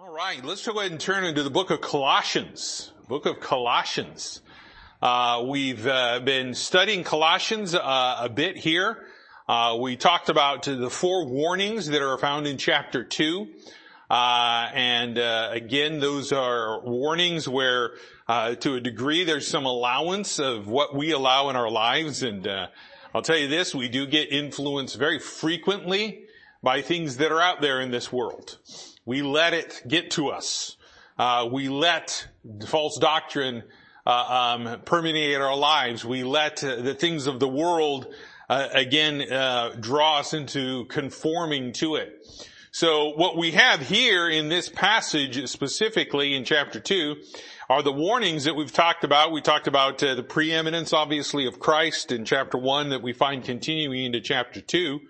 All right, let's go ahead and turn into the book of Colossians. Book of Colossians. Uh, we've uh, been studying Colossians uh, a bit here. Uh, we talked about the four warnings that are found in chapter two, uh, and uh, again, those are warnings where, to a degree, there's some allowance of what we allow in our lives. And I'll tell you this: we do get influenced very frequently by things that are out there in this world. We let it get to us. Uh, we let false doctrine uh, um, permeate our lives. We let uh, the things of the world uh, again uh, draw us into conforming to it. So what we have here in this passage, specifically in chapter two, are the warnings that we've talked about. We talked about uh, the preeminence, obviously, of Christ in chapter one that we find continuing into chapter two.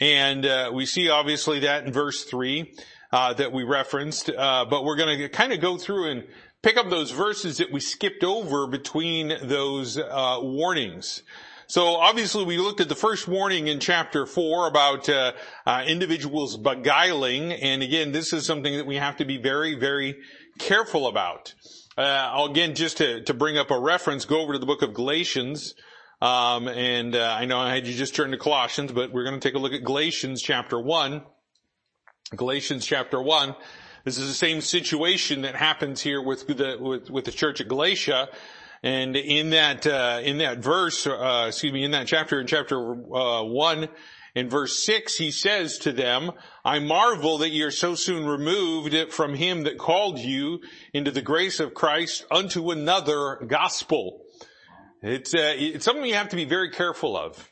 And we see obviously that in verse three uh, that we referenced, uh, but we're going to kind of go through and pick up those verses that we skipped over between those uh, warnings. So obviously we looked at the first warning in chapter four about uh, uh, individuals beguiling, and again, this is something that we have to be very, very careful about. Uh, again, just to, to bring up a reference, go over to the book of Galatians, um, and uh, I know I had you just turn to Colossians, but we're going to take a look at Galatians chapter one. Galatians chapter 1. This is the same situation that happens here with the, with, with the church at Galatia. And in that, uh, in that verse, uh, excuse me, in that chapter, in chapter, uh, 1, in verse 6, he says to them, I marvel that you're so soon removed from him that called you into the grace of Christ unto another gospel. It's, uh, it's something you have to be very careful of.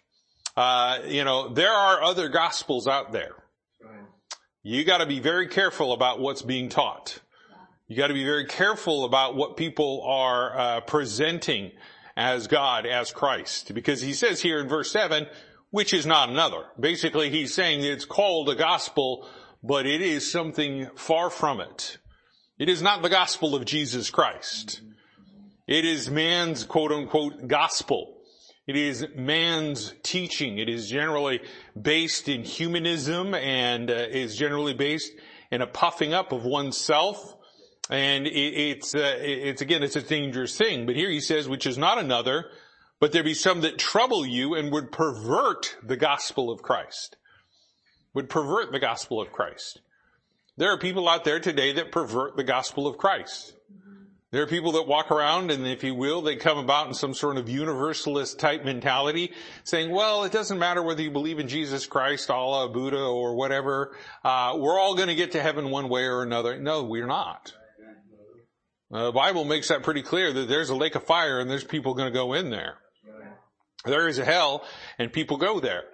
Uh, you know, there are other gospels out there you got to be very careful about what's being taught. You got to be very careful about what people are uh, presenting as God, as Christ, because he says here in verse seven, which is not another. Basically, he's saying it's called a gospel, but it is something far from it. It is not the gospel of Jesus Christ. It is man's quote unquote gospel. It is man's teaching. It is generally based in humanism and uh, is generally based in a puffing up of oneself. And it, it's, uh, it's again, it's a dangerous thing. But here he says, which is not another, but there be some that trouble you and would pervert the gospel of Christ. Would pervert the gospel of Christ. There are people out there today that pervert the gospel of Christ. There are people that walk around and if you will, they come about in some sort of universalist type mentality saying, well, it doesn't matter whether you believe in Jesus Christ, Allah, Buddha, or whatever. Uh, we're all going to get to heaven one way or another. No, we're not. Uh, the Bible makes that pretty clear that there's a lake of fire and there's people going to go in there. There is a hell and people go there.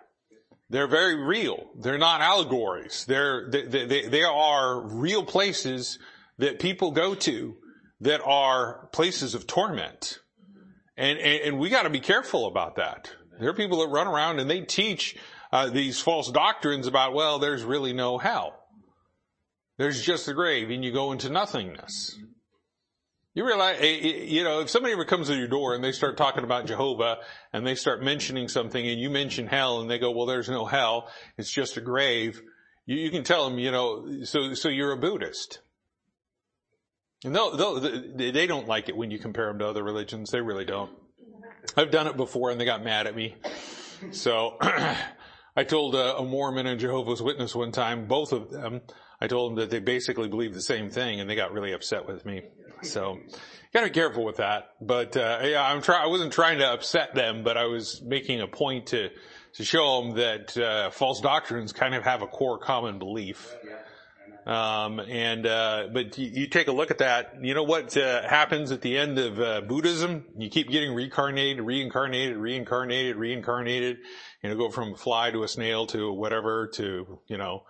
They're very real. They're not allegories. They're, they, they, they are real places that people go to that are places of torment. And, and, and we gotta be careful about that. There are people that run around and they teach uh, these false doctrines about, well, there's really no hell. There's just the grave and you go into nothingness. You realize, eh, eh, you know, if somebody ever comes to your door and they start talking about Jehovah and they start mentioning something and you mention hell and they go, well, there's no hell. It's just a grave. You, you can tell them, you know, so, so you're a Buddhist. No, they don't like it when you compare them to other religions. They really don't. I've done it before and they got mad at me. So I told a, a Mormon and Jehovah's Witness one time, both of them, I told them that they basically believe the same thing and they got really upset with me. So you gotta be careful with that. But, uh, yeah, I'm try, I wasn't trying to upset them, but I was making a point to, to show them that, uh, false doctrines kind of have a core common belief. Um, and uh, but you, you, take a look at that. You know what uh, happens at the end of uh, Buddhism? You keep getting reincarnated, reincarnated, reincarnated, reincarnated. You know, go from a fly to a snail to whatever to you know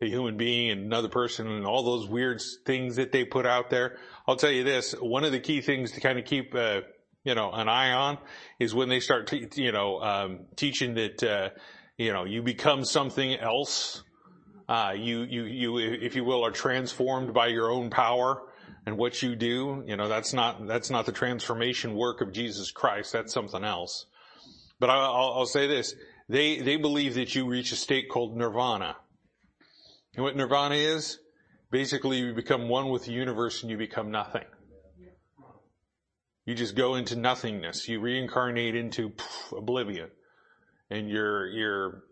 a human being and another person and all those weird things that they put out there. I'll tell you this: one of the key things to kind of keep uh, you know an eye on is when they start te- you know um, teaching that uh, you know you become something else Uh, you, you, you, if you will, are transformed by your own power and what you do. You know, that's not, that's not the transformation work of Jesus Christ. That's something else. But I'll, I'll say this. They, they believe that you reach a state called nirvana. And what nirvana is? basically you become one with the universe and you become nothing. You just go into nothingness. You reincarnate into poof, oblivion. And your, your,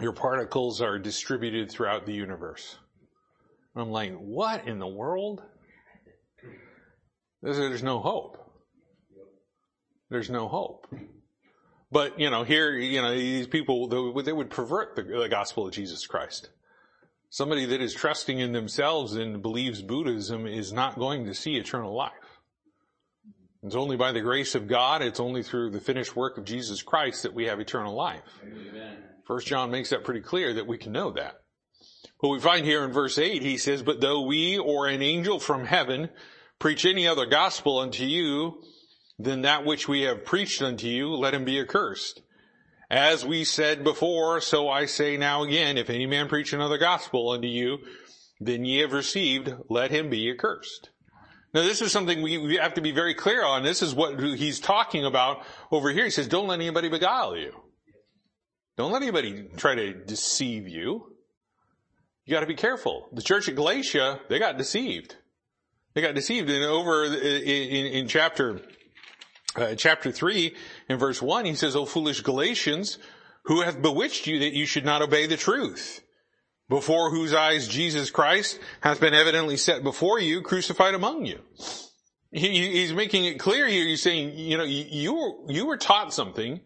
your particles are distributed throughout the universe. I'm like, what in the world? There's no hope. There's no hope. But, you know, here, you know, these people, they would pervert the, the gospel of Jesus Christ. Somebody that is trusting in themselves and believes Buddhism is not going to see eternal life. It's only by the grace of God, it's only through the finished work of Jesus Christ that we have eternal life. First John makes that pretty clear that we can know that. But we find here in verse 8, he says, But though we or an angel from heaven preach any other gospel unto you than that which we have preached unto you, let him be accursed. As we said before, so I say now again, if any man preach another gospel unto you than ye have received, let him be accursed. Now this is something we, we have to be very clear on. This is what he's talking about over here. He says, don't let anybody beguile you. Don't let anybody try to deceive you. You gotta be careful. The church at Galatia, they got deceived. They got deceived. And over in, in, in chapter, uh, chapter 3 in verse 1, he says, O foolish Galatians, who hath bewitched you that you should not obey the truth? before whose eyes Jesus Christ hath been evidently set before you, crucified among you. He, he's making it clear here. He's saying, you know, you, you were, you were taught something.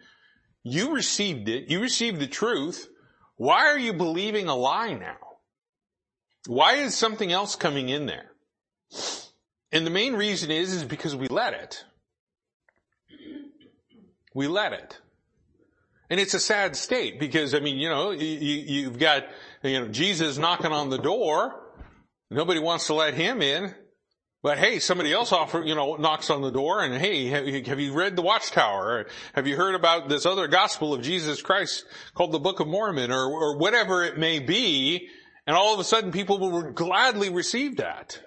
You received it. You received the truth. Why are you believing a lie now? Why is something else coming in there? And the main reason is, is because we let it. We let it. And it's a sad state because, I mean, you know, you, you've got, you know, Jesus knocking on the door. Nobody wants to let him in. But hey, somebody else offer, you know, knocks on the door and hey, have you read the Watchtower? Have you heard about this other gospel of Jesus Christ called the Book of Mormon or, or whatever it may be? And all of a sudden people will gladly receive that.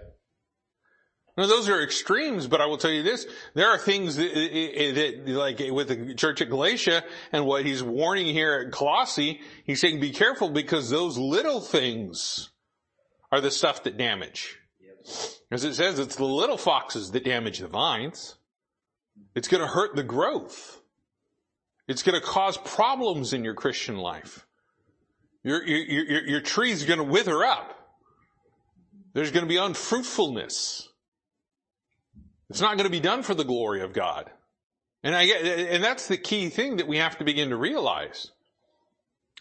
Now those are extremes, but I will tell you this, there are things that, that, like with the church at Galatia and what he's warning here at Colossae, he's saying be careful because those little things are the stuff that damage. As it says, it's the little foxes that damage the vines. It's gonna hurt the growth. It's gonna cause problems in your Christian life. Your, your, your, your tree's gonna wither up. There's gonna be unfruitfulness. It's not going to be done for the glory of God. And I and that's the key thing that we have to begin to realize.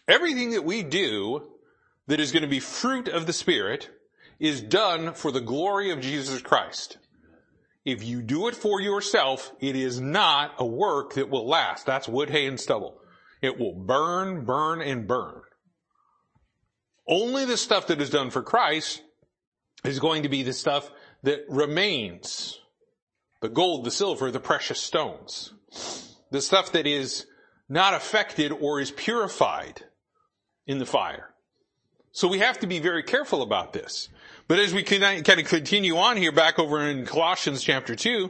Everything that we do that is going to be fruit of the Spirit is done for the glory of Jesus Christ. If you do it for yourself, it is not a work that will last. That's wood, hay, and stubble. It will burn, burn, and burn. Only the stuff that is done for Christ is going to be the stuff that remains the gold, the silver, the precious stones. The stuff that is not affected or is purified in the fire. So we have to be very careful about this. But as we kind of continue on here back over in Colossians chapter 2,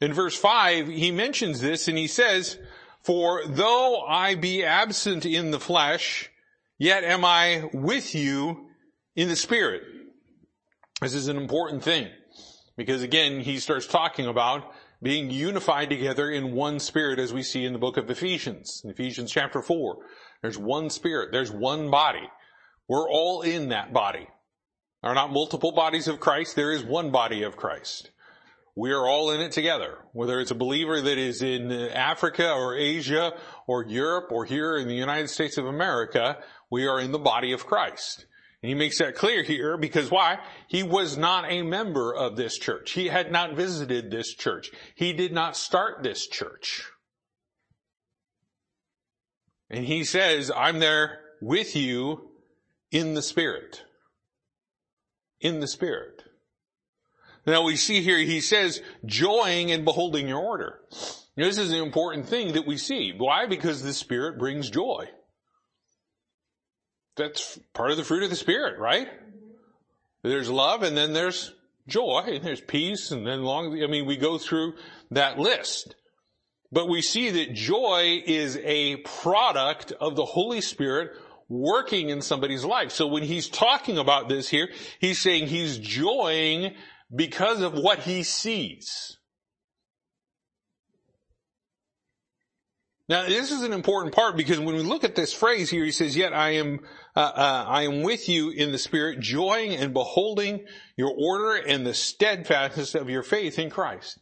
in verse 5, he mentions this and he says, For though I be absent in the flesh, yet am I with you in the spirit. This is an important thing. Because again, he starts talking about being unified together in one spirit as we see in the book of Ephesians. In Ephesians chapter 4, there's one spirit, there's one body. We're all in that body. Are not multiple bodies of Christ, there is one body of Christ. We are all in it together. Whether it's a believer that is in Africa or Asia or Europe or here in the United States of America, we are in the body of Christ. And he makes that clear here because why? He was not a member of this church. He had not visited this church. He did not start this church. And he says, I'm there with you in the Spirit. In the Spirit. Now we see here, he says, joying and beholding your order. Now, this is an important thing that we see. Why? Because the Spirit brings joy that's part of the fruit of the Spirit, right? There's love and then there's joy and there's peace and then long, I mean, we go through that list. But we see that joy is a product of the Holy Spirit working in somebody's life. So when he's talking about this here, he's saying he's joying because of what he sees. Now, this is an important part because when we look at this phrase here, he says, "Yet I am, uh, uh, I am with you in the Spirit, joying and beholding your order and the steadfastness of your faith in Christ."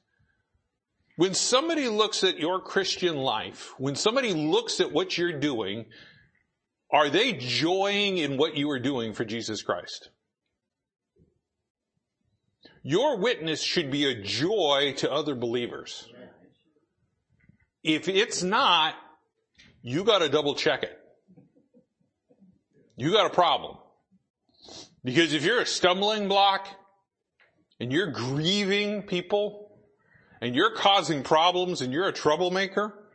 When somebody looks at your Christian life, when somebody looks at what you're doing, are they joying in what you are doing for Jesus Christ? Your witness should be a joy to other believers. If it's not, you gotta double check it. You got a problem. Because if you're a stumbling block and you're grieving people and you're causing problems and you're a troublemaker,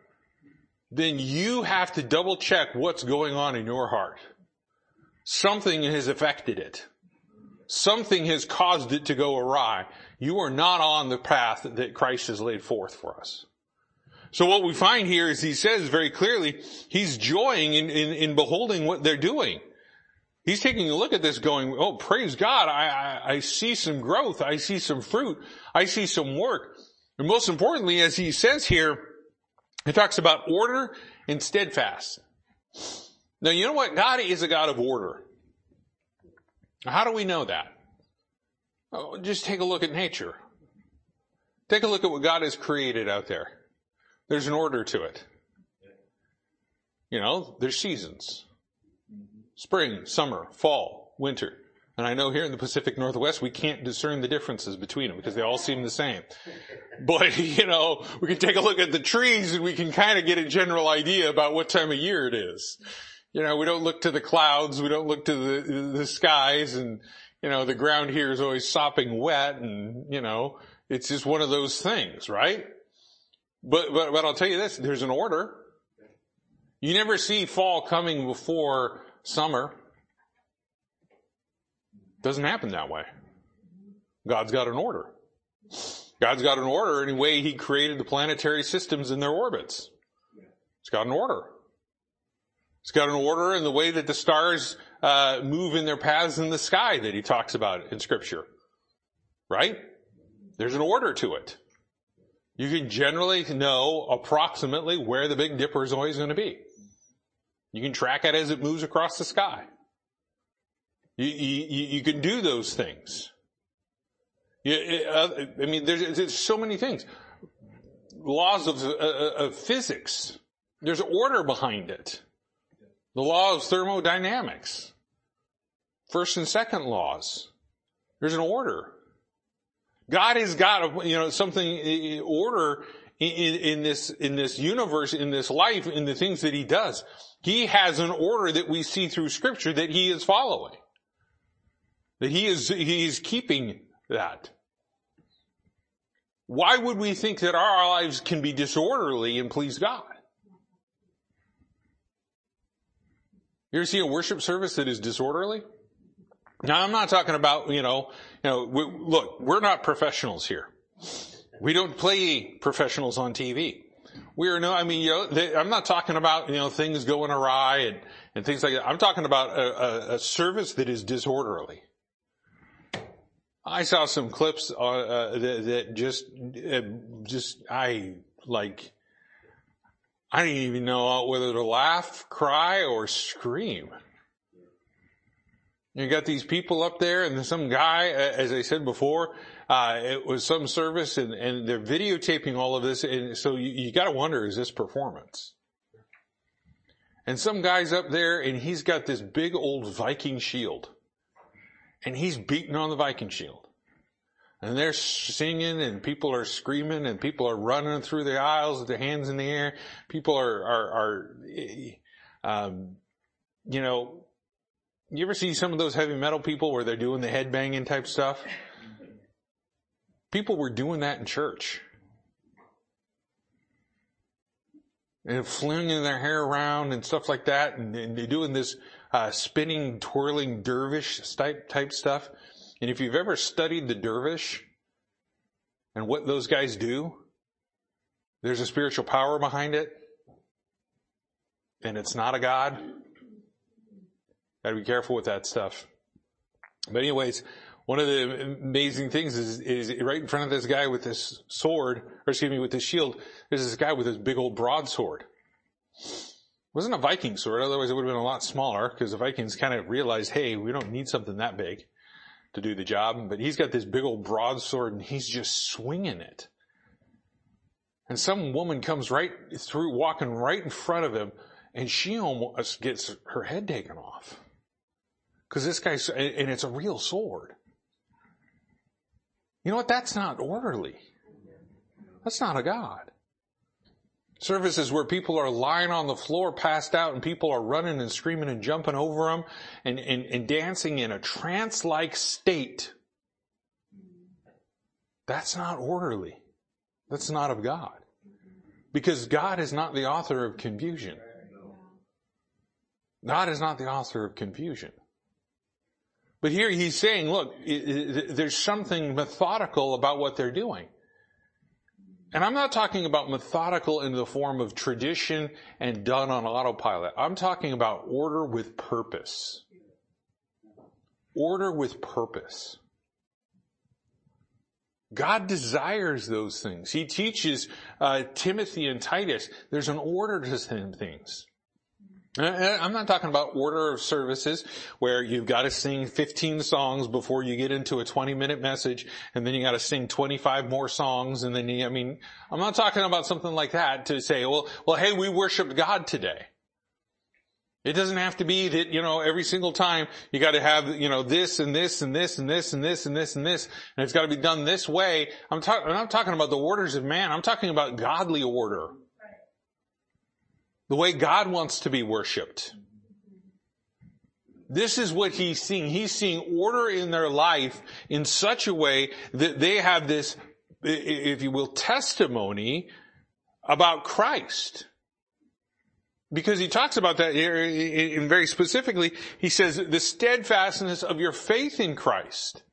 then you have to double check what's going on in your heart. Something has affected it. Something has caused it to go awry. You are not on the path that Christ has laid forth for us. So what we find here is he says very clearly, he's joying in, in, in beholding what they're doing. He's taking a look at this going, oh, praise God, I, I, I see some growth, I see some fruit, I see some work. And most importantly, as he says here, he talks about order and steadfast. Now, you know what? God is a God of order. How do we know that? Oh, just take a look at nature. Take a look at what God has created out there. There's an order to it. You know, there's seasons. Spring, summer, fall, winter. And I know here in the Pacific Northwest, we can't discern the differences between them because they all seem the same. But, you know, we can take a look at the trees and we can kind of get a general idea about what time of year it is. You know, we don't look to the clouds, we don't look to the, the skies and, you know, the ground here is always sopping wet and, you know, it's just one of those things, right? But, but, but I'll tell you this, there's an order. You never see fall coming before summer. Doesn't happen that way. God's got an order. God's got an order in the way He created the planetary systems in their orbits. It's got an order. It's got an order in the way that the stars uh, move in their paths in the sky that He talks about in Scripture. Right? There's an order to it. You can generally know approximately where the Big Dipper is always going to be. You can track it as it moves across the sky. You, you, you can do those things. You, uh, I mean, there's, there's, so many things. Laws of, uh, uh, of physics. There's order behind it. The law of thermodynamics. First and second laws. There's an order. God has got, you know, something, order in, in, this, in this universe, in this life, in the things that He does. He has an order that we see through scripture that He is following. That he is, he is keeping that. Why would we think that our lives can be disorderly and please God? You ever see a worship service that is disorderly? Now I'm not talking about, you know, you know, we, look, we're not professionals here. We don't play professionals on TV. We are no, I mean, you know, they, I'm not talking about, you know, things going awry and, and things like that. I'm talking about a, a, a service that is disorderly. I saw some clips uh, uh, that, that, just, uh, just I like. I didn't even know whether to laugh, cry, or scream. You got these people up there, and some guy, as I said before, uh, it was some service, and, and, they're videotaping all of this, and so you, you got to wonder: is this performance? And some guy's up there, and he's got this big old Viking shield and he's beating on the Viking shield. And they're singing and people are screaming and people are running through the aisles with their hands in the air. People are, are, are um, you know, you ever see some of those heavy metal people where they're doing the head banging type stuff? People were doing that in church. And flinging their hair around and stuff like that and, and they're doing this uh, spinning, twirling dervish type, type stuff. And if you've ever studied the dervish and what those guys do, there's a spiritual power behind it. And it's not a God. Gotta be careful with that stuff. But anyways, one of the amazing things is, is right in front of this guy with this sword, or excuse me, with this shield, there's this guy with this big old broadsword. Wasn't a Viking sword, otherwise it would have been a lot smaller, because the Vikings kind of realized, hey, we don't need something that big to do the job, but he's got this big old broadsword and he's just swinging it. And some woman comes right through, walking right in front of him, and she almost gets her head taken off. Cause this guy's, and it's a real sword. You know what? That's not orderly. That's not a God. Services where people are lying on the floor passed out and people are running and screaming and jumping over them and, and, and dancing in a trance-like state. That's not orderly. That's not of God. Because God is not the author of confusion. God is not the author of confusion. But here he's saying, look, there's something methodical about what they're doing. And I'm not talking about methodical in the form of tradition and done on autopilot. I'm talking about order with purpose. Order with purpose. God desires those things. He teaches uh, Timothy and Titus there's an order to things. Uh, uh, I'm not talking about order of services where you've got to sing 15 songs before you get into a 20 minute message and then you got to sing 25 more songs and then you, I mean, I'm not talking about something like that to say, well, well, hey, we worshiped God today. It doesn't have to be that, you know, every single time you got to have, you know, this and this and this and this and this and this and this, and it's got to be done this way. I'm talking, I'm not talking about the orders of man. I'm talking about godly order the way God wants to be worshiped. This is what he's seeing. He's seeing order in their life in such a way that they have this, if you will, testimony about Christ. Because he talks about that here, and very specifically, he says the steadfastness of your faith in Christ.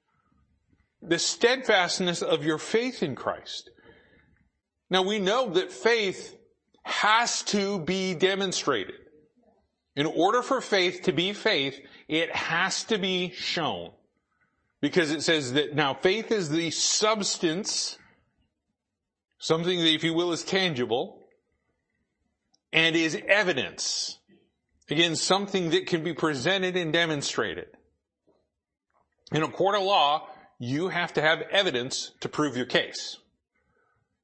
The steadfastness of your faith in Christ. Now we know that faith has to be demonstrated. In order for faith to be faith, it has to be shown. Because it says that now faith is the substance, something that if you will is tangible, and is evidence. Again, something that can be presented and demonstrated. In a court of law, you have to have evidence to prove your case.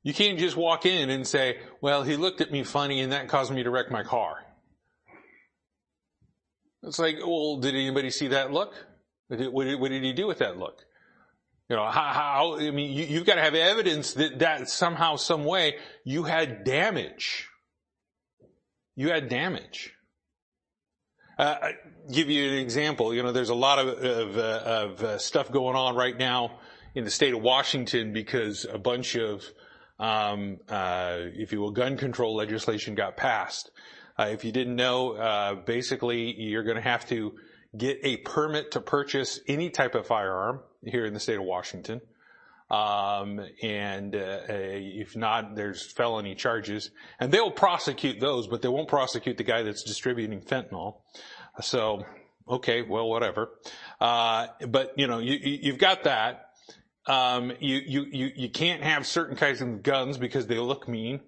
You can't just walk in and say, well, he looked at me funny and that caused me to wreck my car. It's like, well, did anybody see that look? What did, what did he do with that look? You know, how, how I mean, you, have got to have evidence that, that somehow, some way, you had damage. You had damage. Uh, I give you an example. You know, there's a lot of, of, uh, of uh, stuff going on right now in the state of Washington because a bunch of um, uh, if you will, gun control legislation got passed. Uh, if you didn't know, uh, basically you're going to have to get a permit to purchase any type of firearm here in the state of Washington. Um, and uh, if not, there's felony charges, and they'll prosecute those, but they won't prosecute the guy that's distributing fentanyl. So, okay, well, whatever. Uh, but you know, you, you've got that. Um, you, you, you, you can't have certain kinds of guns because they look mean.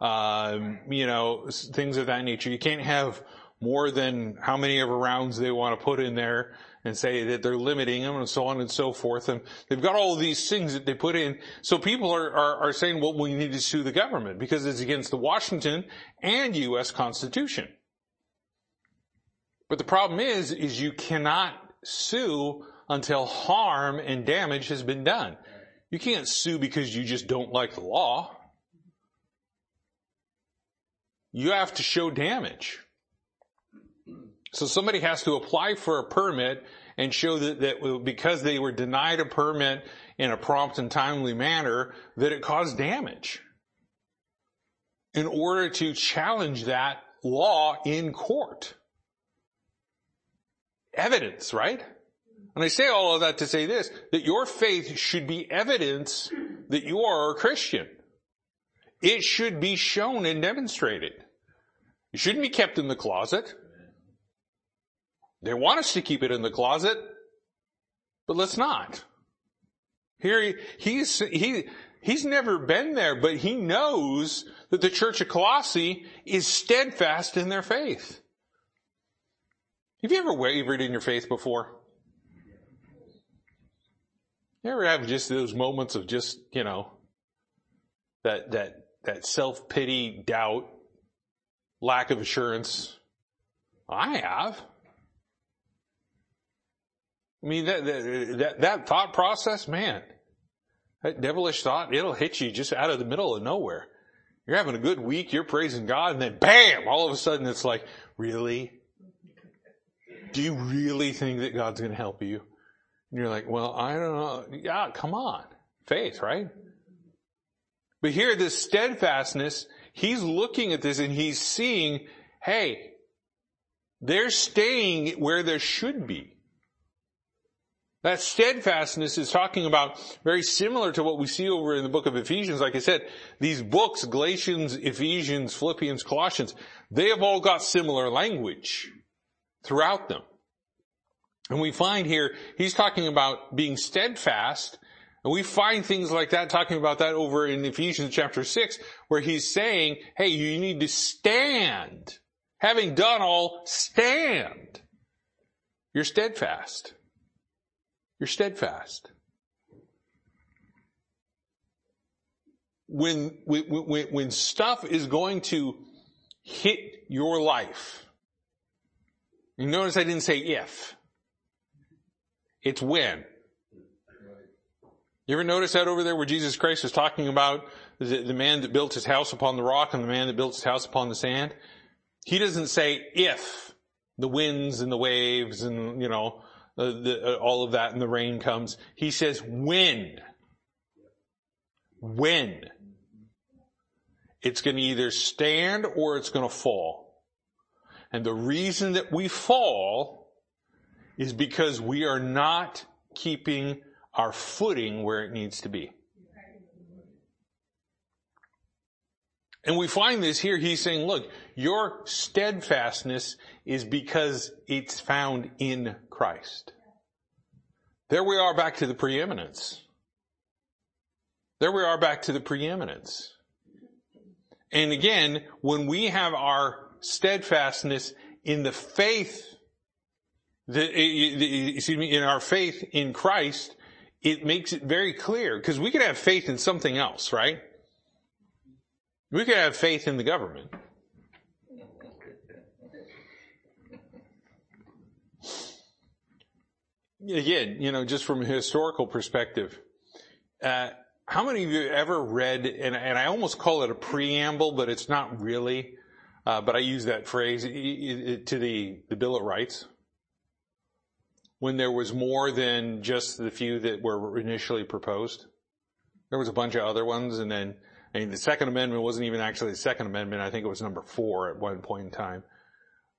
Um, you know, things of that nature. You can't have more than how many ever rounds they want to put in there and say that they're limiting them and so on and so forth. And they've got all of these things that they put in. So people are, are, are saying, well, we need to sue the government because it's against the Washington and U.S. Constitution. But the problem is, is you cannot sue until harm and damage has been done. You can't sue because you just don't like the law. You have to show damage. So somebody has to apply for a permit and show that, that because they were denied a permit in a prompt and timely manner, that it caused damage. In order to challenge that law in court. Evidence, right? And I say all of that to say this, that your faith should be evidence that you are a Christian. It should be shown and demonstrated. It shouldn't be kept in the closet. They want us to keep it in the closet, but let's not. Here he, he's, he, he's never been there, but he knows that the church of Colossae is steadfast in their faith. Have you ever wavered in your faith before? You ever have just those moments of just, you know, that, that, that self-pity, doubt, lack of assurance? I have. I mean, that, that, that thought process, man, that devilish thought, it'll hit you just out of the middle of nowhere. You're having a good week, you're praising God, and then bam, all of a sudden it's like, really? Do you really think that God's going to help you? You're like, well, I don't know. Yeah, come on. Faith, right? But here, this steadfastness, he's looking at this and he's seeing, hey, they're staying where there should be. That steadfastness is talking about very similar to what we see over in the book of Ephesians. Like I said, these books, Galatians, Ephesians, Philippians, Colossians, they have all got similar language throughout them. And we find here, he's talking about being steadfast, and we find things like that, talking about that over in Ephesians chapter 6, where he's saying, hey, you need to stand. Having done all, stand. You're steadfast. You're steadfast. When, when, when stuff is going to hit your life, you notice I didn't say if. It's when. You ever notice that over there where Jesus Christ is talking about the, the, man that built his house upon the rock and the man that built his house upon the sand? He doesn't say if the winds and the waves and, you know, uh, the, uh, all of that and the rain comes. He says when. When. It's going to either stand or it's going to fall. And the reason that we fall is because we are not keeping our footing where it needs to be. And we find this here. He's saying, look, your steadfastness is because it's found in Christ. There we are back to the preeminence. There we are back to the preeminence. And again, when we have our steadfastness in the faith, the, excuse me, in our faith in Christ, it makes it very clear because we could have faith in something else, right? We could have faith in the government. Again, you know, just from a historical perspective, uh, how many of you ever read, and, and, I almost call it a preamble, but it's not really, uh, but I use that phrase to the, the Bill of Rights? When there was more than just the few that were initially proposed. There was a bunch of other ones, and then I mean, the Second Amendment wasn't even actually the Second Amendment. I think it was number four at one point in time.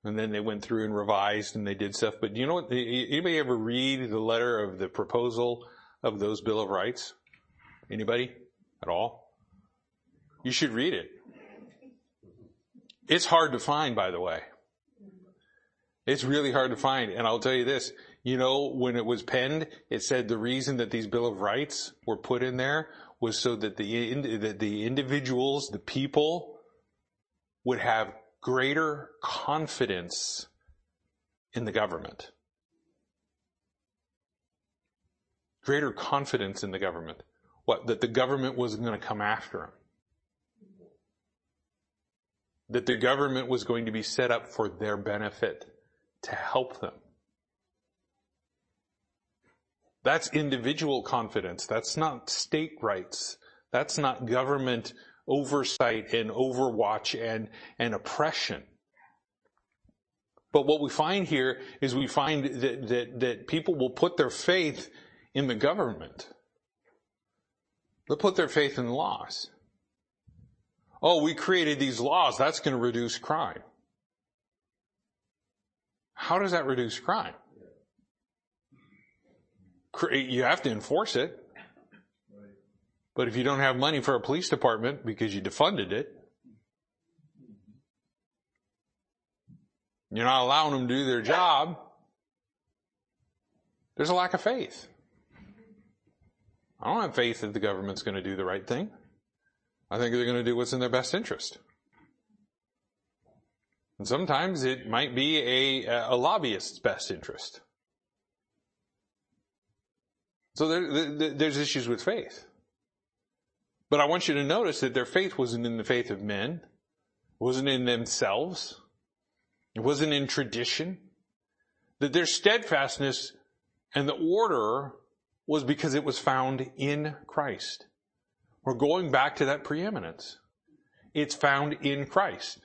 And then they went through and revised and they did stuff. But do you know what? Anybody ever read the letter of the proposal of those Bill of Rights? Anybody at all? You should read it. It's hard to find, by the way. It's really hard to find. And I'll tell you this, you know, when it was penned, it said the reason that these Bill of Rights were put in there was so that the, that the individuals, the people would have greater confidence in the government. Greater confidence in the government. What? That the government was going to come after them. That the government was going to be set up for their benefit to help them. That's individual confidence. That's not state rights. That's not government oversight and overwatch and, and oppression. But what we find here is we find that, that, that people will put their faith in the government. They'll put their faith in laws. Oh, we created these laws. That's going to reduce crime. How does that reduce crime? You have to enforce it. But if you don't have money for a police department because you defunded it, you're not allowing them to do their job There's a lack of faith. I don't have faith that the government's going to do the right thing. I think they're going to do what's in their best interest. And sometimes it might be a, a lobbyist's best interest. So there, there, there's issues with faith. But I want you to notice that their faith wasn't in the faith of men, wasn't in themselves, it wasn't in tradition. That their steadfastness and the order was because it was found in Christ. We're going back to that preeminence. It's found in Christ.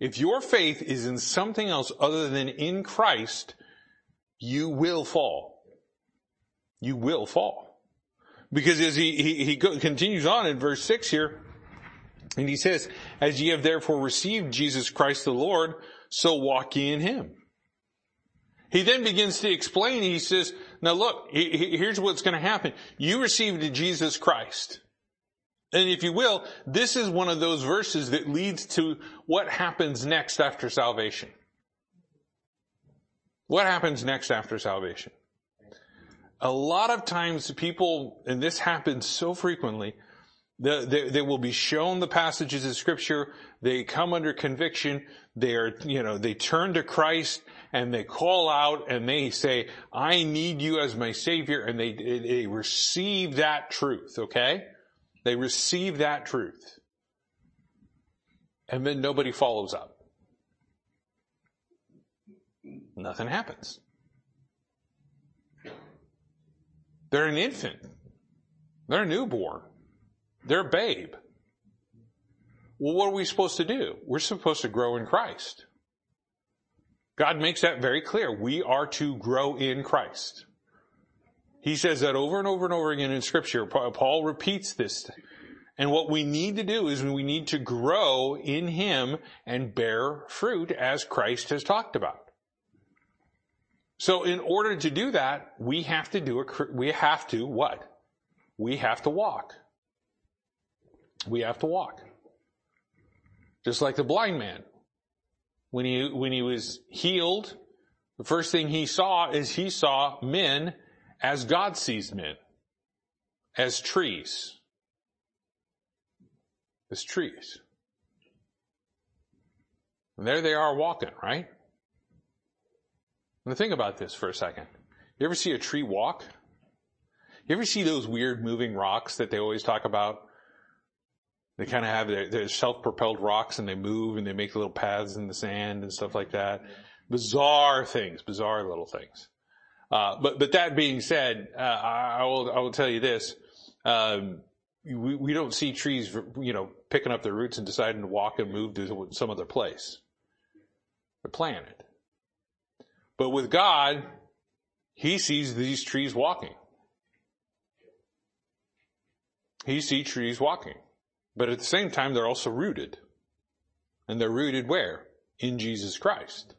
If your faith is in something else other than in Christ, you will fall. You will fall. Because as he, he, he continues on in verse 6 here, and he says, As ye have therefore received Jesus Christ the Lord, so walk ye in him. He then begins to explain, he says, now look, here's what's going to happen. You received Jesus Christ. And if you will, this is one of those verses that leads to what happens next after salvation. What happens next after salvation? A lot of times people, and this happens so frequently, they, they, will be shown the passages of scripture. They come under conviction. They are, you know, they turn to Christ and they call out and they say, I need you as my savior. And they, they receive that truth. Okay. They receive that truth. And then nobody follows up. Nothing happens. They're an infant. They're a newborn. They're a babe. Well, what are we supposed to do? We're supposed to grow in Christ. God makes that very clear. We are to grow in Christ. He says that over and over and over again in scripture. Paul repeats this. And what we need to do is we need to grow in Him and bear fruit as Christ has talked about. So in order to do that, we have to do a, we have to what? We have to walk. We have to walk. Just like the blind man. When he, when he was healed, the first thing he saw is he saw men as God sees men. As trees. As trees. And there they are walking, right? Now think about this for a second. You ever see a tree walk? You ever see those weird moving rocks that they always talk about? They kind of have their, their self-propelled rocks and they move and they make little paths in the sand and stuff like that. Bizarre things, bizarre little things. Uh, but, but that being said, uh, I, I, will, I will tell you this. Um, we, we don't see trees, you know, picking up their roots and deciding to walk and move to some other place. They're planted. But with God, He sees these trees walking. He sees trees walking. But at the same time, they're also rooted. And they're rooted where? In Jesus Christ.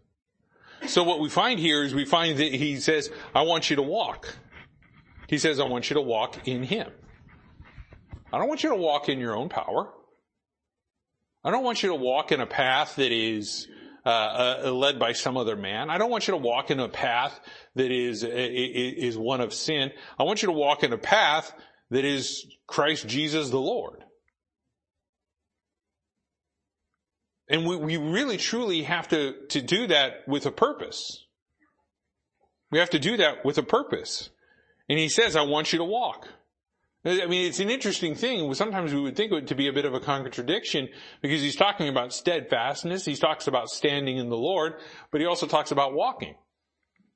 So what we find here is we find that he says, I want you to walk. He says, I want you to walk in him. I don't want you to walk in your own power. I don't want you to walk in a path that is uh, uh, led by some other man. I don't want you to walk in a path that is is one of sin. I want you to walk in a path that is Christ Jesus the Lord. And we, we really truly have to, to do that with a purpose. We have to do that with a purpose. And he says, I want you to walk. I mean, it's an interesting thing. Sometimes we would think it to be a bit of a contradiction because he's talking about steadfastness. He talks about standing in the Lord, but he also talks about walking,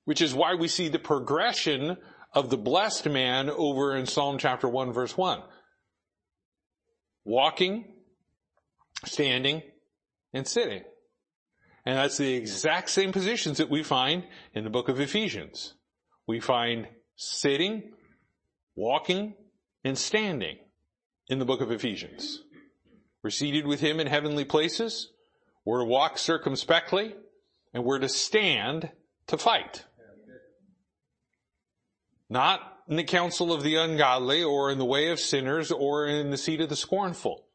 which is why we see the progression of the blessed man over in Psalm chapter 1 verse 1. Walking, standing, and sitting. And that's the exact same positions that we find in the book of Ephesians. We find sitting, walking, and standing in the book of Ephesians. We're seated with him in heavenly places. We're to walk circumspectly and we're to stand to fight. Not in the counsel of the ungodly or in the way of sinners or in the seat of the scornful.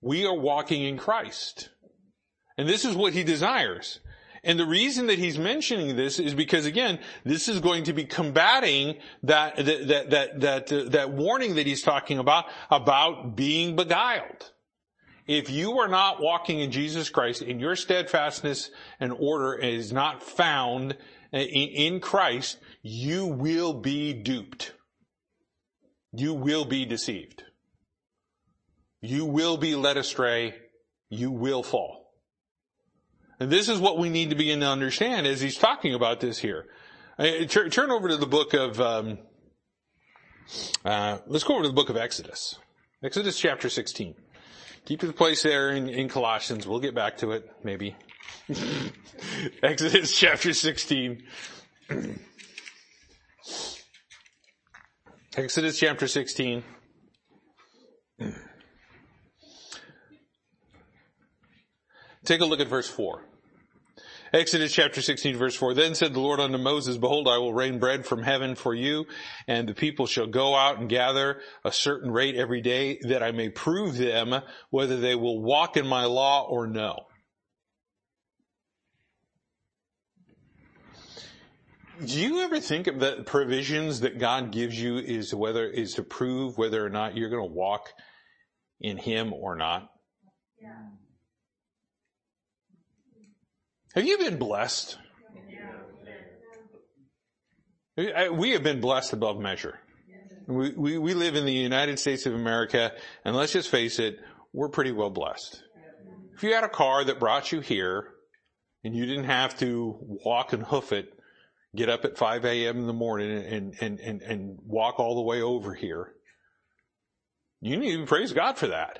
We are walking in Christ. And this is what he desires. And the reason that he's mentioning this is because again, this is going to be combating that, that, that, that, that, uh, that warning that he's talking about, about being beguiled. If you are not walking in Jesus Christ and your steadfastness and order is not found in Christ, you will be duped. You will be deceived. You will be led astray. You will fall. And this is what we need to begin to understand as he's talking about this here. Uh, turn over to the book of, um, uh, let's go over to the book of Exodus. Exodus chapter 16. Keep the place there in, in Colossians. We'll get back to it, maybe. Exodus chapter 16. Exodus chapter 16. Take a look at verse 4. Exodus chapter 16 verse 4. Then said the Lord unto Moses, Behold, I will rain bread from heaven for you, and the people shall go out and gather a certain rate every day, that I may prove them whether they will walk in my law or no. Do you ever think of the provisions that God gives you is whether is to prove whether or not you're going to walk in Him or not? Yeah. Have you been blessed? We have been blessed above measure. We, we, we live in the United States of America, and let's just face it, we're pretty well blessed. If you had a car that brought you here, and you didn't have to walk and hoof it, get up at 5 a.m. in the morning and, and, and, and walk all the way over here, you need to praise God for that.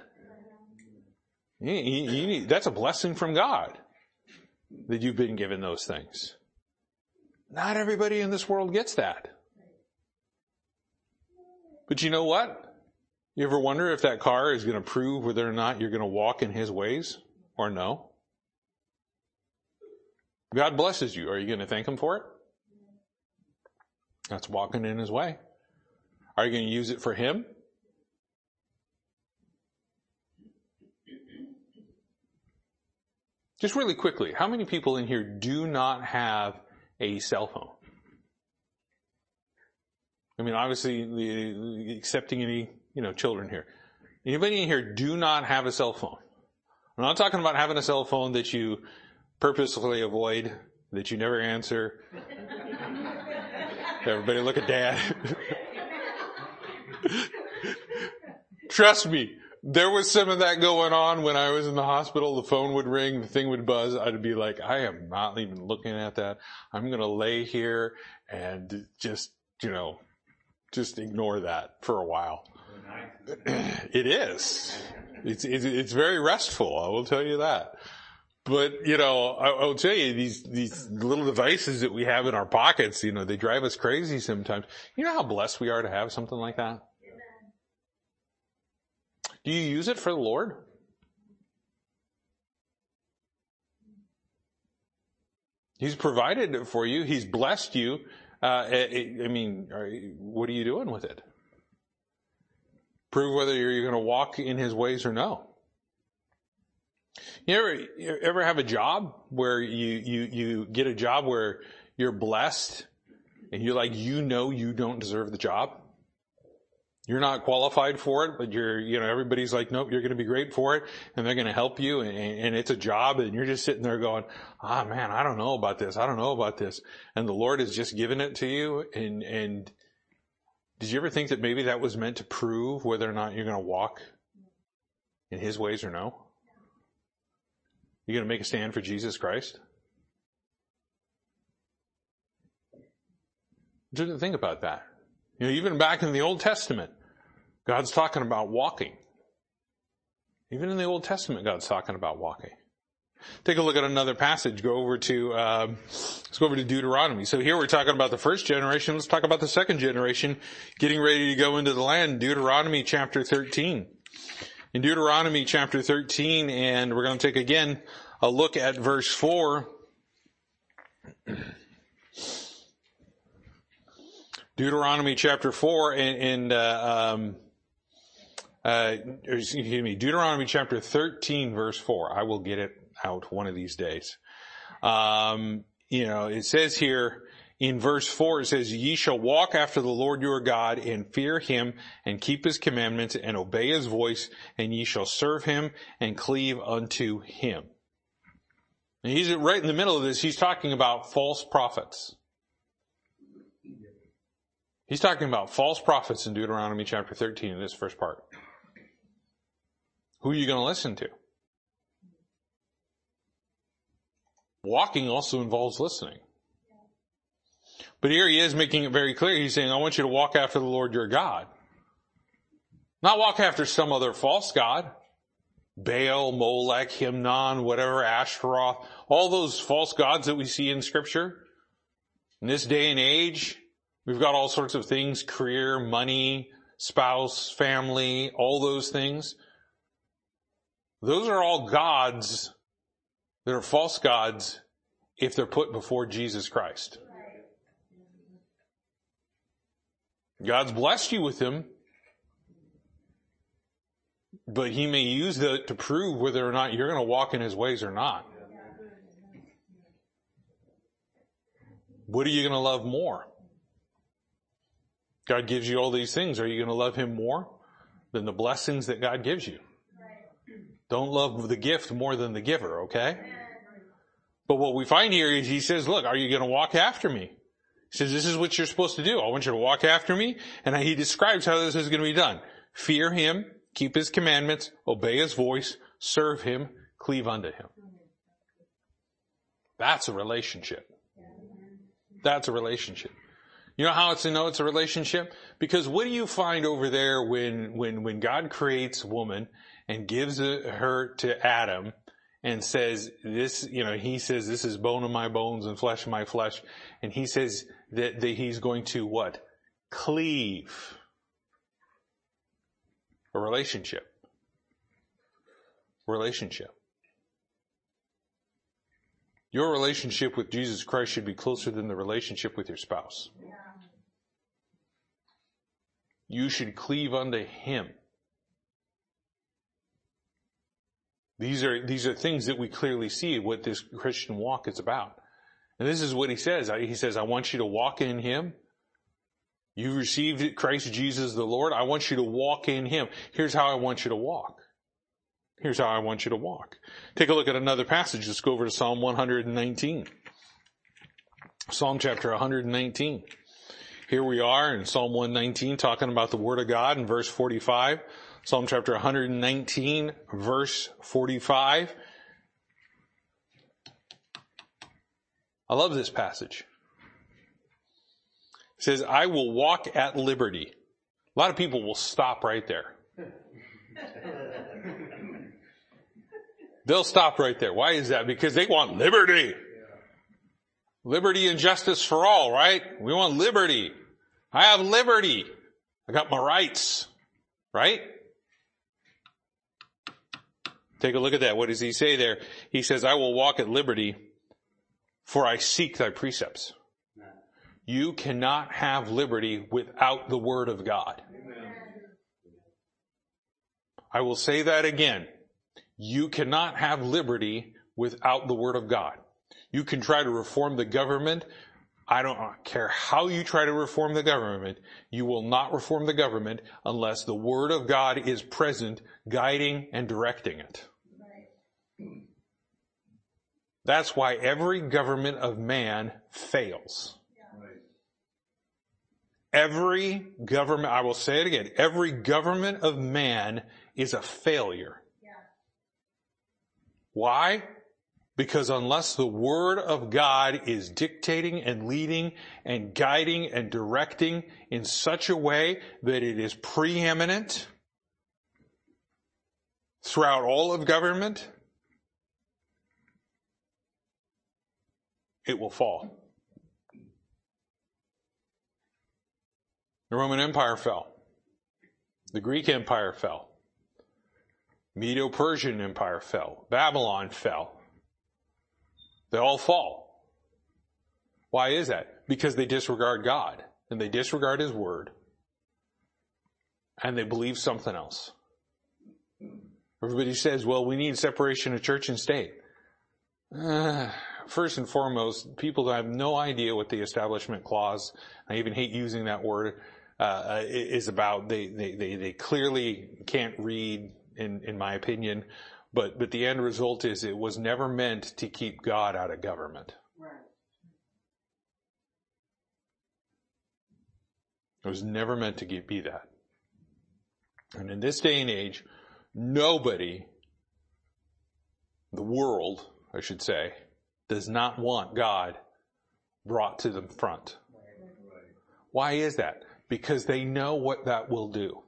You, you, you need, that's a blessing from God that you've been given those things. Not everybody in this world gets that. But you know what? You ever wonder if that car is going to prove whether or not you're going to walk in His ways or no? God blesses you. Are you going to thank Him for it? That's walking in His way. Are you going to use it for Him? Just really quickly, how many people in here do not have a cell phone? I mean, obviously, accepting any, you know, children here. Anybody in here do not have a cell phone? I'm not talking about having a cell phone that you purposefully avoid, that you never answer. Everybody look at dad. Trust me, there was some of that going on when I was in the hospital. The phone would ring, the thing would buzz. I'd be like, I am not even looking at that. I'm going to lay here and just, you know, just ignore that for a while. it is. It's, it's, it's very restful. I will tell you that. But, you know, I, I will tell you, these, these little devices that we have in our pockets, you know, they drive us crazy sometimes. You know how blessed we are to have something like that? Do you use it for the Lord? He's provided it for you. He's blessed you. Uh, I mean, what are you doing with it? Prove whether you're going to walk in His ways or no. You ever, you ever have a job where you, you, you get a job where you're blessed and you're like, you know you don't deserve the job? You're not qualified for it, but you're, you know, everybody's like, nope, you're going to be great for it, and they're going to help you, and, and, it's a job, and you're just sitting there going, ah, oh, man, I don't know about this, I don't know about this, and the Lord has just given it to you, and, and did you ever think that maybe that was meant to prove whether or not you're going to walk in His ways or no? You're going to make a stand for Jesus Christ? Think about that. You know, even back in the Old Testament, God's talking about walking. Even in the Old Testament, God's talking about walking. Take a look at another passage. Go over to um, let's go over to Deuteronomy. So here we're talking about the first generation. Let's talk about the second generation getting ready to go into the land. Deuteronomy chapter thirteen. In Deuteronomy chapter thirteen, and we're going to take again a look at verse four. Deuteronomy chapter 4 and, and uh, um, uh, excuse me, Deuteronomy chapter 13 verse 4. I will get it out one of these days. Um, you know, it says here in verse four, it says, ye shall walk after the Lord your God and fear him and keep his commandments and obey his voice and ye shall serve him and cleave unto him. And he's right in the middle of this. He's talking about false prophets. He's talking about false prophets in Deuteronomy chapter 13 in this first part. Who are you going to listen to? Walking also involves listening. But here he is making it very clear. He's saying, I want you to walk after the Lord your God. Not walk after some other false God. Baal, Molech, Himnon, whatever, Ashtaroth, all those false gods that we see in scripture. In this day and age, we've got all sorts of things, career, money, spouse, family, all those things. Those are all gods that are false gods if they're put before Jesus Christ. God's blessed you with them, but he may use that to prove whether or not you're going to walk in his ways or not. What are you going to love more? God gives you all these things. Are you going to love him more than the blessings that God gives you? Don't love the gift more than the giver, okay? But what we find here is he says, look, are you going to walk after me? He says, this is what you're supposed to do. I want you to walk after me. And he describes how this is going to be done. Fear him, keep his commandments, obey his voice, serve him, cleave unto him. Mm-hmm. That's a relationship. That's a relationship. You know how it's to know it's a relationship? Because what do you find over there when, when, when God creates woman and gives her to Adam and says this, you know, he says this is bone of my bones and flesh of my flesh. And he says that, that he's going to what? Cleave. A relationship. Relationship. Your relationship with Jesus Christ should be closer than the relationship with your spouse. You should cleave unto Him. These are, these are things that we clearly see what this Christian walk is about. And this is what he says. He says, I want you to walk in him. You received Christ Jesus the Lord. I want you to walk in him. Here's how I want you to walk. Here's how I want you to walk. Take a look at another passage. Let's go over to Psalm 119. Psalm chapter 119. Here we are in Psalm 119 talking about the Word of God in verse 45. Psalm chapter 119 verse 45. I love this passage. It says, I will walk at liberty. A lot of people will stop right there. They'll stop right there. Why is that? Because they want liberty. Liberty and justice for all, right? We want liberty. I have liberty. I got my rights, right? Take a look at that. What does he say there? He says, I will walk at liberty for I seek thy precepts. You cannot have liberty without the word of God. I will say that again. You cannot have liberty without the word of God. You can try to reform the government. I don't care how you try to reform the government. You will not reform the government unless the word of God is present, guiding and directing it. That's why every government of man fails. Every government, I will say it again, every government of man is a failure. Why? Because unless the Word of God is dictating and leading and guiding and directing in such a way that it is preeminent throughout all of government, it will fall. The Roman Empire fell. The Greek Empire fell. Medo-Persian Empire fell. Babylon fell. They all fall. Why is that? Because they disregard God and they disregard His Word and they believe something else. Everybody says, well, we need separation of church and state. Uh, first and foremost, people have no idea what the Establishment Clause, I even hate using that word, uh, is about. They, they, they, they clearly can't read, in, in my opinion, but, but the end result is it was never meant to keep God out of government. Right. It was never meant to be that. And in this day and age, nobody, the world, I should say, does not want God brought to the front. Why is that? Because they know what that will do.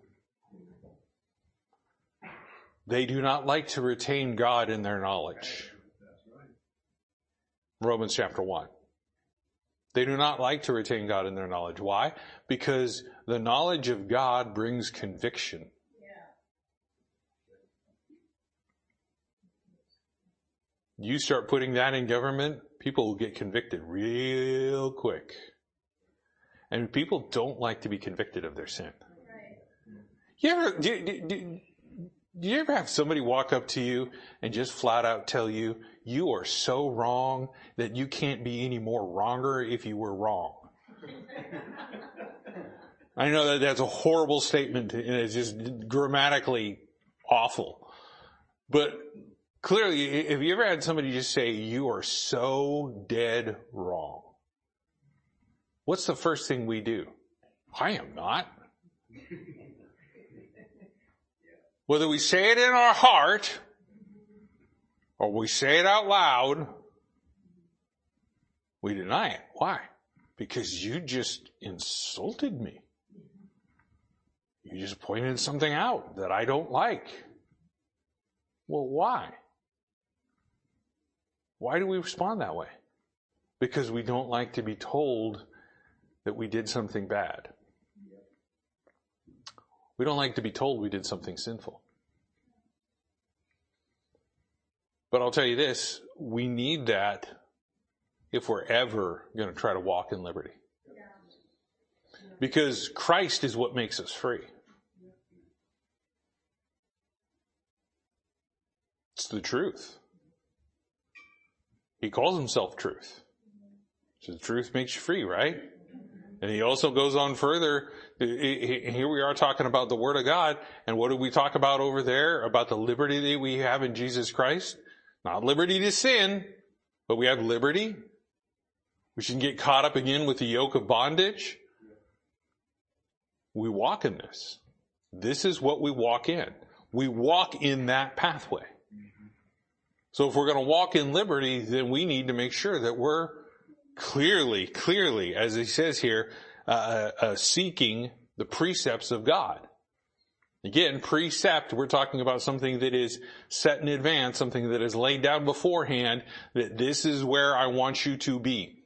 They do not like to retain God in their knowledge. Romans chapter 1. They do not like to retain God in their knowledge. Why? Because the knowledge of God brings conviction. You start putting that in government, people will get convicted real quick. And people don't like to be convicted of their sin. You ever, do, do, do, do you ever have somebody walk up to you and just flat out tell you, you are so wrong that you can't be any more wronger if you were wrong? I know that that's a horrible statement and it's just grammatically awful. But clearly, if you ever had somebody just say, you are so dead wrong, what's the first thing we do? I am not. Whether we say it in our heart or we say it out loud, we deny it. Why? Because you just insulted me. You just pointed something out that I don't like. Well, why? Why do we respond that way? Because we don't like to be told that we did something bad. We don't like to be told we did something sinful. But I'll tell you this, we need that if we're ever going to try to walk in liberty. Because Christ is what makes us free. It's the truth. He calls himself truth. So the truth makes you free, right? And he also goes on further. Here we are talking about the Word of God. And what do we talk about over there? About the liberty that we have in Jesus Christ? Not liberty to sin, but we have liberty. We shouldn't get caught up again with the yoke of bondage. We walk in this. This is what we walk in. We walk in that pathway. So if we're going to walk in liberty, then we need to make sure that we're clearly, clearly, as he says here, uh, uh, uh, seeking the precepts of God. Again, precept, we're talking about something that is set in advance, something that is laid down beforehand, that this is where I want you to be.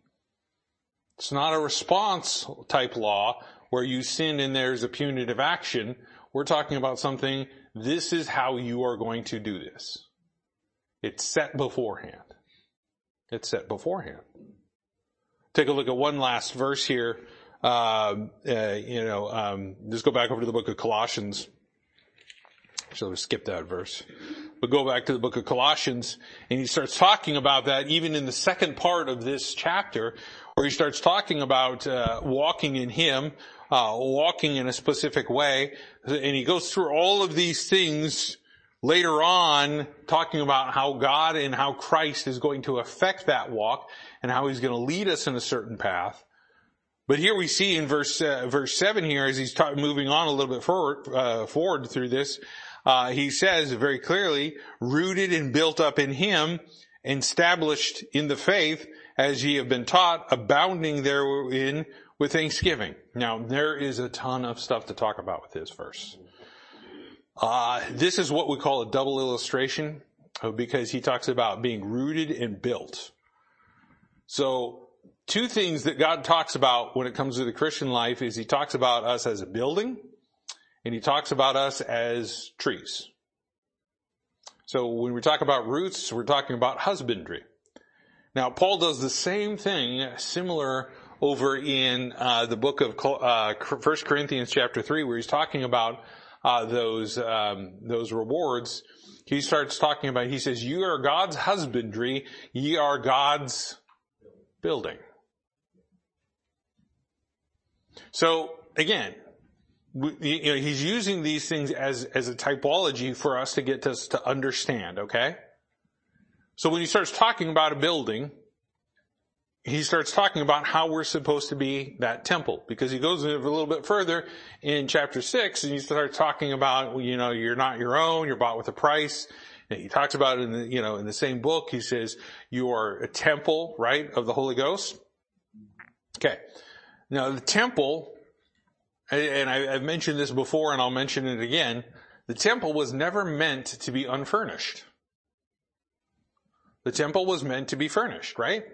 It's not a response type law where you sin and there's a punitive action. We're talking about something, this is how you are going to do this. It's set beforehand. It's set beforehand. Take a look at one last verse here. Uh, uh, you know, um, just go back over to the book of Colossians. So we skip that verse. But go back to the book of Colossians and he starts talking about that even in the second part of this chapter where he starts talking about uh, walking in him, uh, walking in a specific way. And he goes through all of these things later on talking about how God and how Christ is going to affect that walk and how he's going to lead us in a certain path. But here we see in verse uh, verse seven here, as he's ta- moving on a little bit forward uh, forward through this, uh, he says very clearly, "Rooted and built up in Him, established in the faith, as ye have been taught, abounding therein with thanksgiving." Now there is a ton of stuff to talk about with this verse. Uh, this is what we call a double illustration uh, because he talks about being rooted and built. So two things that God talks about when it comes to the Christian life is he talks about us as a building and he talks about us as trees. So when we talk about roots, we're talking about husbandry. Now Paul does the same thing, similar over in uh, the book of uh, 1 Corinthians chapter 3 where he's talking about uh, those um, those rewards he starts talking about, he says, you are God's husbandry, ye are God's building. So again, you know, he's using these things as, as a typology for us to get us to understand, okay? So when he starts talking about a building, he starts talking about how we're supposed to be that temple because he goes a little bit further in chapter six and he starts talking about, you know, you're not your own, you're bought with a price. And he talks about in the, you know, in the same book, he says you are a temple, right, of the Holy Ghost. Okay. Now the temple and I, have mentioned this before and I'll mention it again, the temple was never meant to be unfurnished. The temple was meant to be furnished, right?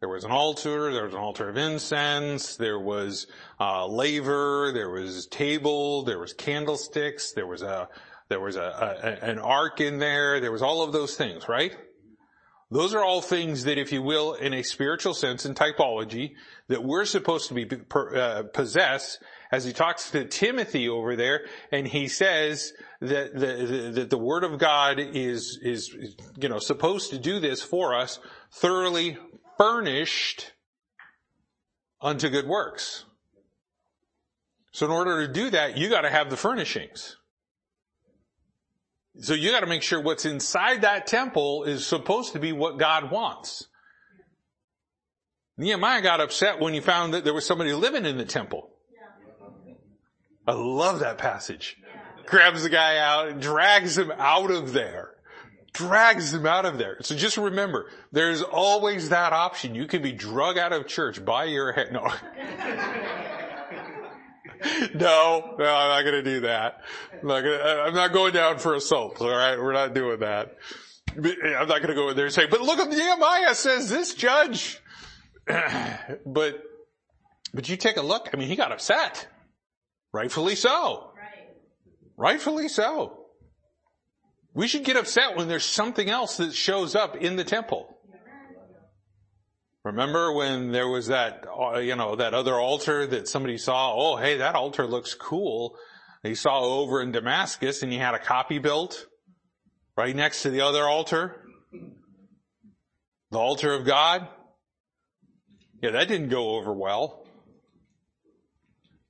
There was an altar, there was an altar of incense, there was a laver, there was table, there was candlesticks, there was a, there was a, a, an ark in there, there was all of those things, right? Those are all things that, if you will, in a spiritual sense and typology, that we're supposed to be uh, possess. As he talks to Timothy over there, and he says that the, that the Word of God is is you know supposed to do this for us, thoroughly furnished unto good works. So in order to do that, you got to have the furnishings. So you got to make sure what's inside that temple is supposed to be what God wants. Nehemiah got upset when he found that there was somebody living in the temple. I love that passage. Grabs the guy out and drags him out of there. Drags him out of there. So just remember, there's always that option. You can be drug out of church by your head. No. no, no, I'm not going to do that. I'm not, gonna, I'm not going down for assault. All right, we're not doing that. I'm not going to go in there and say, "But look, at Nehemiah says this judge." but, but you take a look. I mean, he got upset, rightfully so. Right. Rightfully so. We should get upset when there's something else that shows up in the temple. Remember when there was that, uh, you know, that other altar that somebody saw, oh, hey, that altar looks cool. They saw over in Damascus and he had a copy built right next to the other altar. The altar of God. Yeah, that didn't go over well.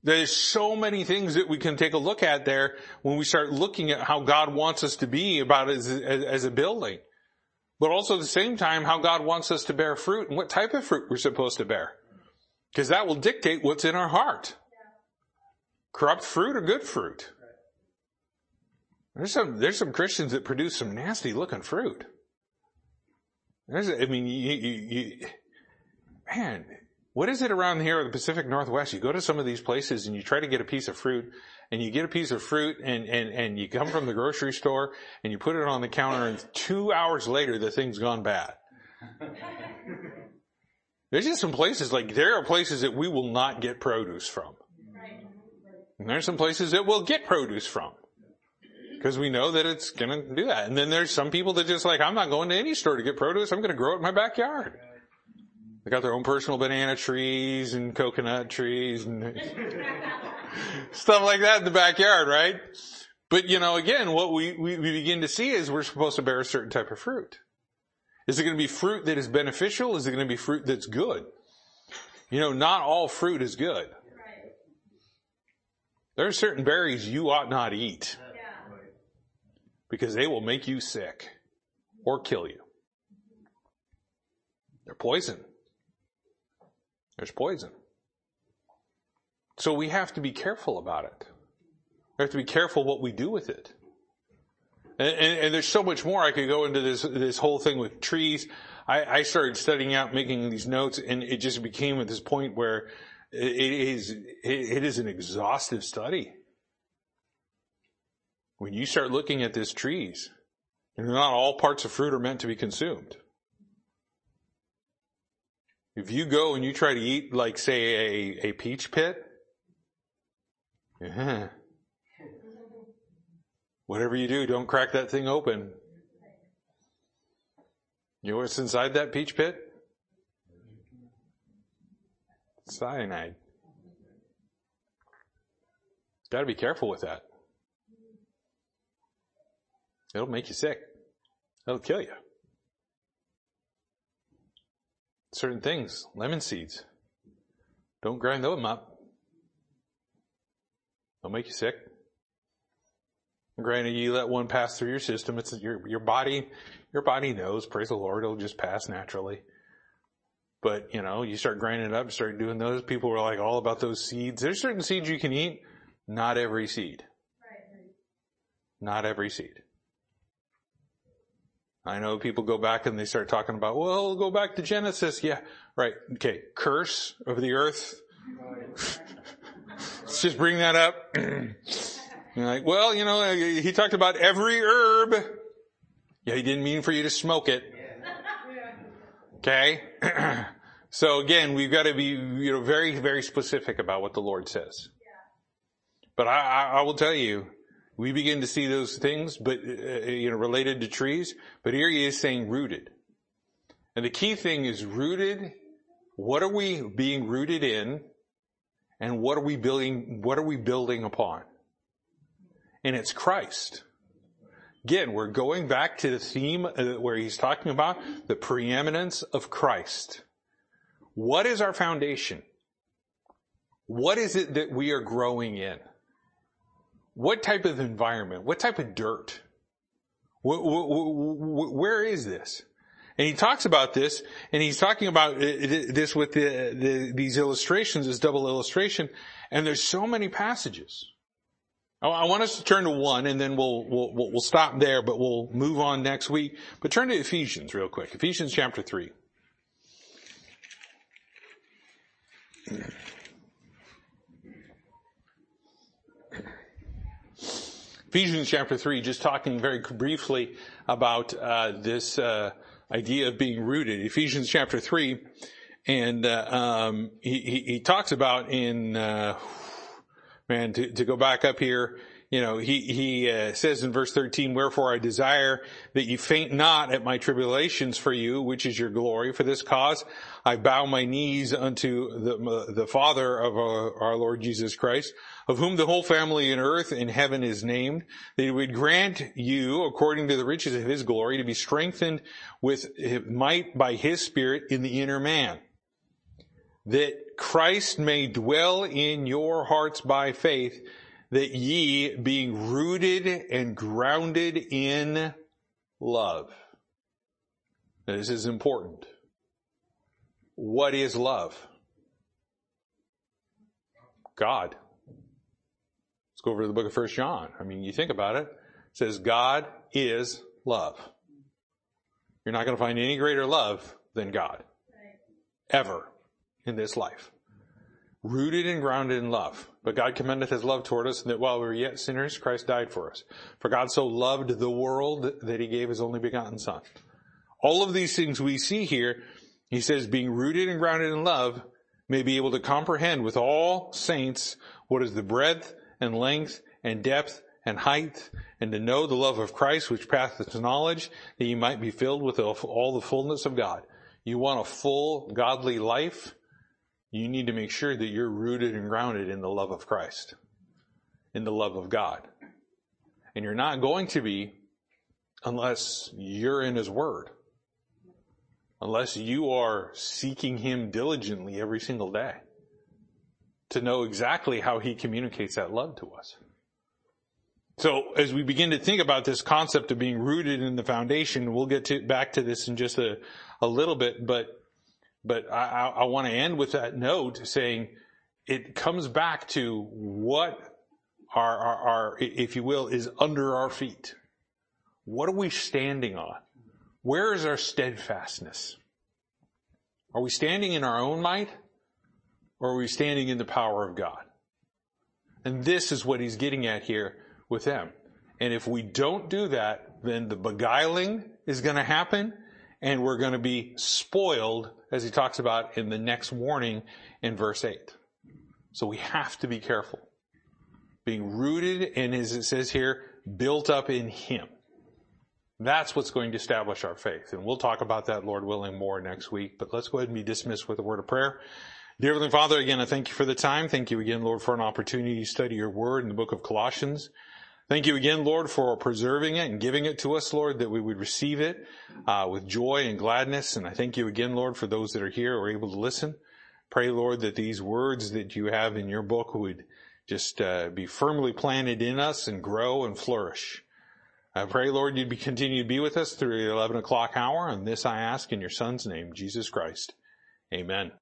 There's so many things that we can take a look at there when we start looking at how God wants us to be about as, as, as a building but also at the same time how God wants us to bear fruit and what type of fruit we're supposed to bear. Because that will dictate what's in our heart. Corrupt fruit or good fruit. There's some, there's some Christians that produce some nasty looking fruit. There's, I mean, you, you, you, man, what is it around here in the Pacific Northwest? You go to some of these places and you try to get a piece of fruit and you get a piece of fruit and, and, and you come from the grocery store and you put it on the counter and two hours later the thing's gone bad. There's just some places like there are places that we will not get produce from. And there's some places that we'll get produce from. Because we know that it's gonna do that. And then there's some people that just like, I'm not going to any store to get produce, I'm gonna grow it in my backyard. They got their own personal banana trees and coconut trees and stuff like that in the backyard, right? But you know, again, what we, we, we begin to see is we're supposed to bear a certain type of fruit. Is it going to be fruit that is beneficial? Is it going to be fruit that's good? You know, not all fruit is good. There are certain berries you ought not eat because they will make you sick or kill you. They're poison. There's poison. So we have to be careful about it. We have to be careful what we do with it. And, and, and there's so much more I could go into this, this whole thing with trees. I, I started studying out, making these notes, and it just became at this point where it is, it is an exhaustive study. When you start looking at these trees, not all parts of fruit are meant to be consumed. If you go and you try to eat, like, say, a, a peach pit, yeah. whatever you do, don't crack that thing open. You know what's inside that peach pit? Cyanide. Got to be careful with that. It'll make you sick. It'll kill you. Certain things, lemon seeds, don't grind them up. They'll make you sick. Granted, you let one pass through your system, it's your, your body, your body knows, praise the Lord, it'll just pass naturally. But, you know, you start grinding it up, start doing those, people were like all about those seeds. There's certain seeds you can eat, not every seed. Right. Not every seed. I know people go back and they start talking about, well, go back to Genesis. Yeah, right. Okay. Curse of the earth. Let's just bring that up. You're like, well, you know, he talked about every herb. Yeah, he didn't mean for you to smoke it. Okay? so again, we've got to be, you know, very, very specific about what the Lord says. But I, I, I will tell you, we begin to see those things, but, uh, you know, related to trees, but here he is saying rooted. And the key thing is rooted. What are we being rooted in? And what are we building, what are we building upon? And it's Christ. Again, we're going back to the theme uh, where he's talking about the preeminence of Christ. What is our foundation? What is it that we are growing in? What type of environment? What type of dirt? Where is this? And he talks about this, and he's talking about uh, this with the, the, these illustrations, this double illustration, and there's so many passages. I want us to turn to one, and then we'll, we'll, we'll stop there, but we'll move on next week. But turn to Ephesians real quick. Ephesians chapter 3. Ephesians chapter 3, just talking very briefly about uh, this uh, idea of being rooted. Ephesians chapter 3, and uh, um, he, he, he, talks about in, uh, man, to, to, go back up here, you know, he, he uh, says in verse 13, wherefore I desire that you faint not at my tribulations for you, which is your glory. For this cause I bow my knees unto the, the Father of our, our Lord Jesus Christ, of whom the whole family in earth and heaven is named, that he would grant you, according to the riches of his glory, to be strengthened with might by his spirit in the inner man, that Christ may dwell in your hearts by faith, that ye, being rooted and grounded in love. Now, this is important. What is love? God Let's go over to the book of First John. I mean, you think about it. It says God is love. You're not going to find any greater love than God. Ever in this life. Rooted and grounded in love. But God commendeth his love toward us, and that while we were yet sinners, Christ died for us. For God so loved the world that he gave his only begotten Son. All of these things we see here, he says, being rooted and grounded in love, may be able to comprehend with all saints what is the breadth and length and depth and height, and to know the love of Christ which passeth knowledge, that you might be filled with all the fullness of God. You want a full godly life? You need to make sure that you're rooted and grounded in the love of Christ, in the love of God. And you're not going to be unless you're in His Word. Unless you are seeking Him diligently every single day to know exactly how he communicates that love to us. So as we begin to think about this concept of being rooted in the foundation, we'll get to, back to this in just a, a little bit, but, but I, I want to end with that note saying it comes back to what our, our, our, if you will, is under our feet. What are we standing on? Where is our steadfastness? Are we standing in our own might? or are we standing in the power of God? And this is what he's getting at here with them. And if we don't do that, then the beguiling is going to happen and we're going to be spoiled as he talks about in the next warning in verse 8. So we have to be careful. Being rooted and as it says here, built up in him. That's what's going to establish our faith. And we'll talk about that, Lord willing, more next week. But let's go ahead and be dismissed with a word of prayer. Dear Heavenly Father, again, I thank you for the time. Thank you again, Lord, for an opportunity to study your word in the book of Colossians. Thank you again, Lord, for preserving it and giving it to us, Lord, that we would receive it uh, with joy and gladness. And I thank you again, Lord, for those that are here or able to listen. Pray, Lord, that these words that you have in your book would just uh, be firmly planted in us and grow and flourish. I pray, Lord, you'd be, continue to be with us through the 11 o'clock hour. And this I ask in your Son's name, Jesus Christ. Amen.